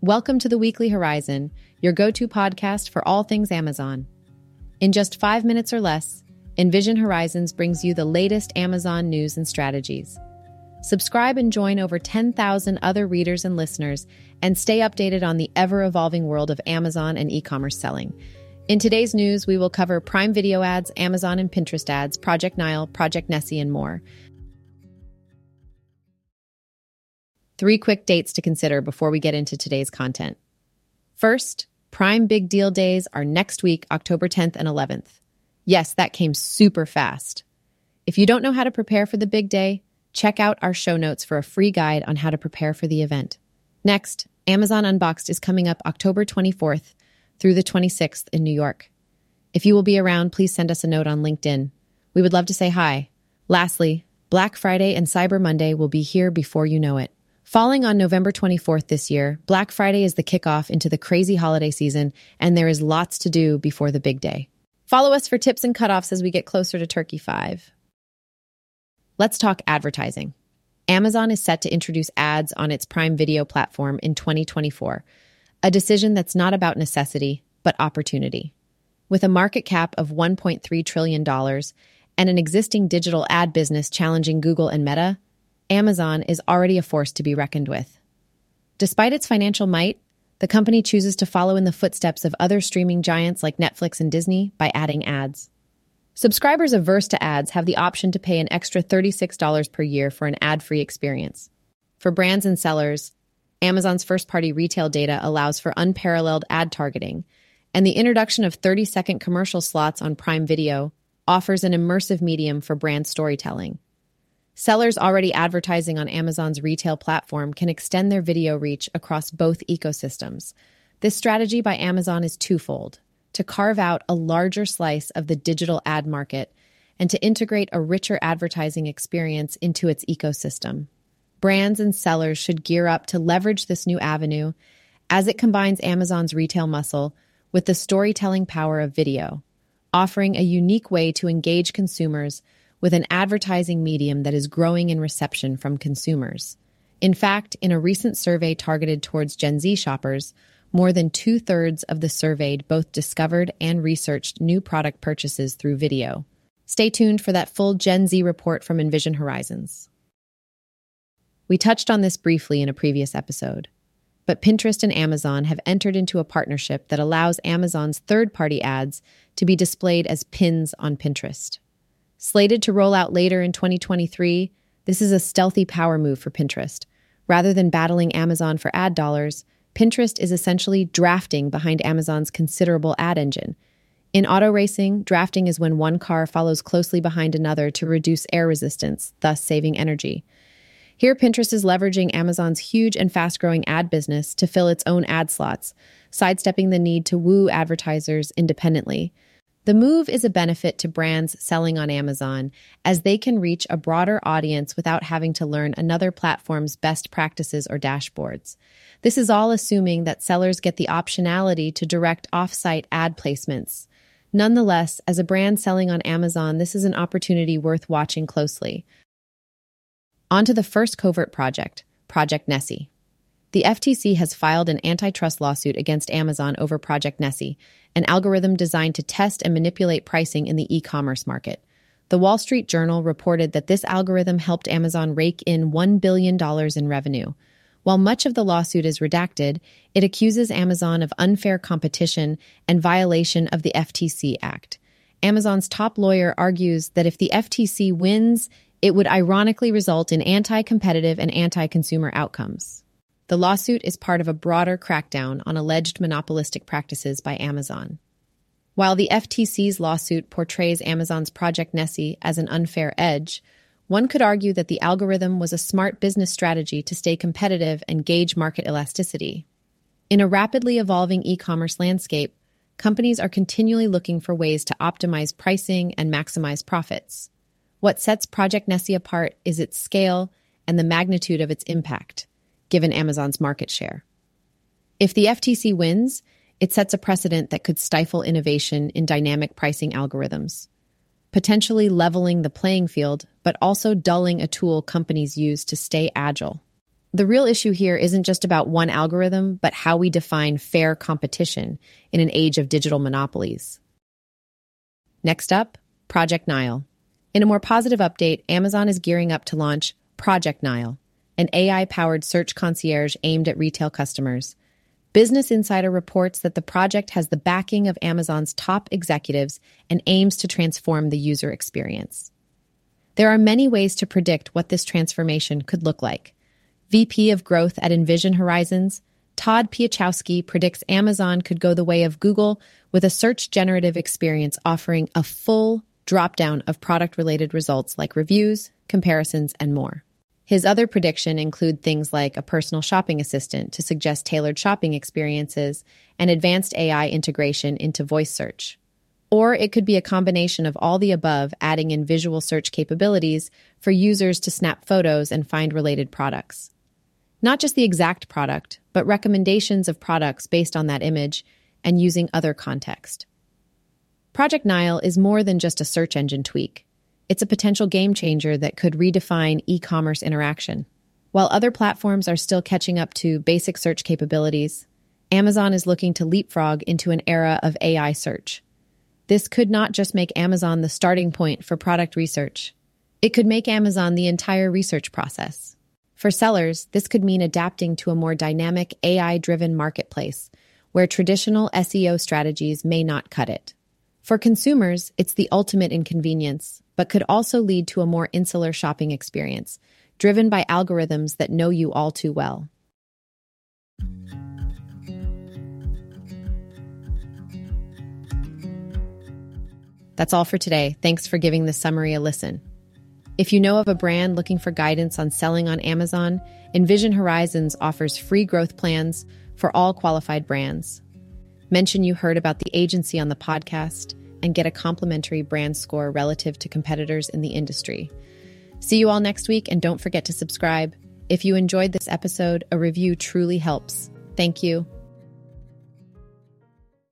Welcome to the Weekly Horizon, your go to podcast for all things Amazon. In just five minutes or less, Envision Horizons brings you the latest Amazon news and strategies. Subscribe and join over 10,000 other readers and listeners and stay updated on the ever evolving world of Amazon and e commerce selling. In today's news, we will cover Prime Video ads, Amazon and Pinterest ads, Project Nile, Project Nessie, and more. Three quick dates to consider before we get into today's content. First, Prime Big Deal Days are next week, October 10th and 11th. Yes, that came super fast. If you don't know how to prepare for the big day, check out our show notes for a free guide on how to prepare for the event. Next, Amazon Unboxed is coming up October 24th through the 26th in New York. If you will be around, please send us a note on LinkedIn. We would love to say hi. Lastly, Black Friday and Cyber Monday will be here before you know it. Falling on November 24th this year, Black Friday is the kickoff into the crazy holiday season, and there is lots to do before the big day. Follow us for tips and cutoffs as we get closer to Turkey 5. Let's talk advertising. Amazon is set to introduce ads on its Prime Video platform in 2024, a decision that's not about necessity, but opportunity. With a market cap of $1.3 trillion and an existing digital ad business challenging Google and Meta, Amazon is already a force to be reckoned with. Despite its financial might, the company chooses to follow in the footsteps of other streaming giants like Netflix and Disney by adding ads. Subscribers averse to ads have the option to pay an extra $36 per year for an ad free experience. For brands and sellers, Amazon's first party retail data allows for unparalleled ad targeting, and the introduction of 30 second commercial slots on Prime Video offers an immersive medium for brand storytelling. Sellers already advertising on Amazon's retail platform can extend their video reach across both ecosystems. This strategy by Amazon is twofold to carve out a larger slice of the digital ad market and to integrate a richer advertising experience into its ecosystem. Brands and sellers should gear up to leverage this new avenue as it combines Amazon's retail muscle with the storytelling power of video, offering a unique way to engage consumers with an advertising medium that is growing in reception from consumers. In fact, in a recent survey targeted towards Gen Z shoppers, more than two thirds of the surveyed both discovered and researched new product purchases through video. Stay tuned for that full Gen Z report from Envision Horizons. We touched on this briefly in a previous episode, but Pinterest and Amazon have entered into a partnership that allows Amazon's third party ads to be displayed as pins on Pinterest. Slated to roll out later in 2023, this is a stealthy power move for Pinterest. Rather than battling Amazon for ad dollars, Pinterest is essentially drafting behind Amazon's considerable ad engine. In auto racing, drafting is when one car follows closely behind another to reduce air resistance, thus saving energy. Here, Pinterest is leveraging Amazon's huge and fast growing ad business to fill its own ad slots, sidestepping the need to woo advertisers independently. The move is a benefit to brands selling on Amazon as they can reach a broader audience without having to learn another platform's best practices or dashboards. This is all assuming that sellers get the optionality to direct offsite ad placements. Nonetheless, as a brand selling on Amazon, this is an opportunity worth watching closely. On to the first covert project, Project Nessie. The FTC has filed an antitrust lawsuit against Amazon over Project Nessie, an algorithm designed to test and manipulate pricing in the e commerce market. The Wall Street Journal reported that this algorithm helped Amazon rake in $1 billion in revenue. While much of the lawsuit is redacted, it accuses Amazon of unfair competition and violation of the FTC Act. Amazon's top lawyer argues that if the FTC wins, it would ironically result in anti competitive and anti consumer outcomes. The lawsuit is part of a broader crackdown on alleged monopolistic practices by Amazon. While the FTC's lawsuit portrays Amazon's Project Nessie as an unfair edge, one could argue that the algorithm was a smart business strategy to stay competitive and gauge market elasticity. In a rapidly evolving e commerce landscape, companies are continually looking for ways to optimize pricing and maximize profits. What sets Project Nessie apart is its scale and the magnitude of its impact given Amazon's market share. If the FTC wins, it sets a precedent that could stifle innovation in dynamic pricing algorithms, potentially leveling the playing field, but also dulling a tool companies use to stay agile. The real issue here isn't just about one algorithm, but how we define fair competition in an age of digital monopolies. Next up, Project Nile. In a more positive update, Amazon is gearing up to launch Project Nile, an AI powered search concierge aimed at retail customers. Business Insider reports that the project has the backing of Amazon's top executives and aims to transform the user experience. There are many ways to predict what this transformation could look like. VP of Growth at Envision Horizons, Todd Piachowski predicts Amazon could go the way of Google with a search generative experience offering a full dropdown of product related results like reviews, comparisons, and more. His other prediction include things like a personal shopping assistant to suggest tailored shopping experiences and advanced AI integration into voice search. Or it could be a combination of all the above, adding in visual search capabilities for users to snap photos and find related products. Not just the exact product, but recommendations of products based on that image and using other context. Project Nile is more than just a search engine tweak. It's a potential game changer that could redefine e commerce interaction. While other platforms are still catching up to basic search capabilities, Amazon is looking to leapfrog into an era of AI search. This could not just make Amazon the starting point for product research, it could make Amazon the entire research process. For sellers, this could mean adapting to a more dynamic AI driven marketplace where traditional SEO strategies may not cut it. For consumers, it's the ultimate inconvenience, but could also lead to a more insular shopping experience, driven by algorithms that know you all too well. That's all for today. Thanks for giving this summary a listen. If you know of a brand looking for guidance on selling on Amazon, Envision Horizons offers free growth plans for all qualified brands. Mention you heard about the agency on the podcast and get a complimentary brand score relative to competitors in the industry. See you all next week, and don't forget to subscribe. If you enjoyed this episode, a review truly helps. Thank you.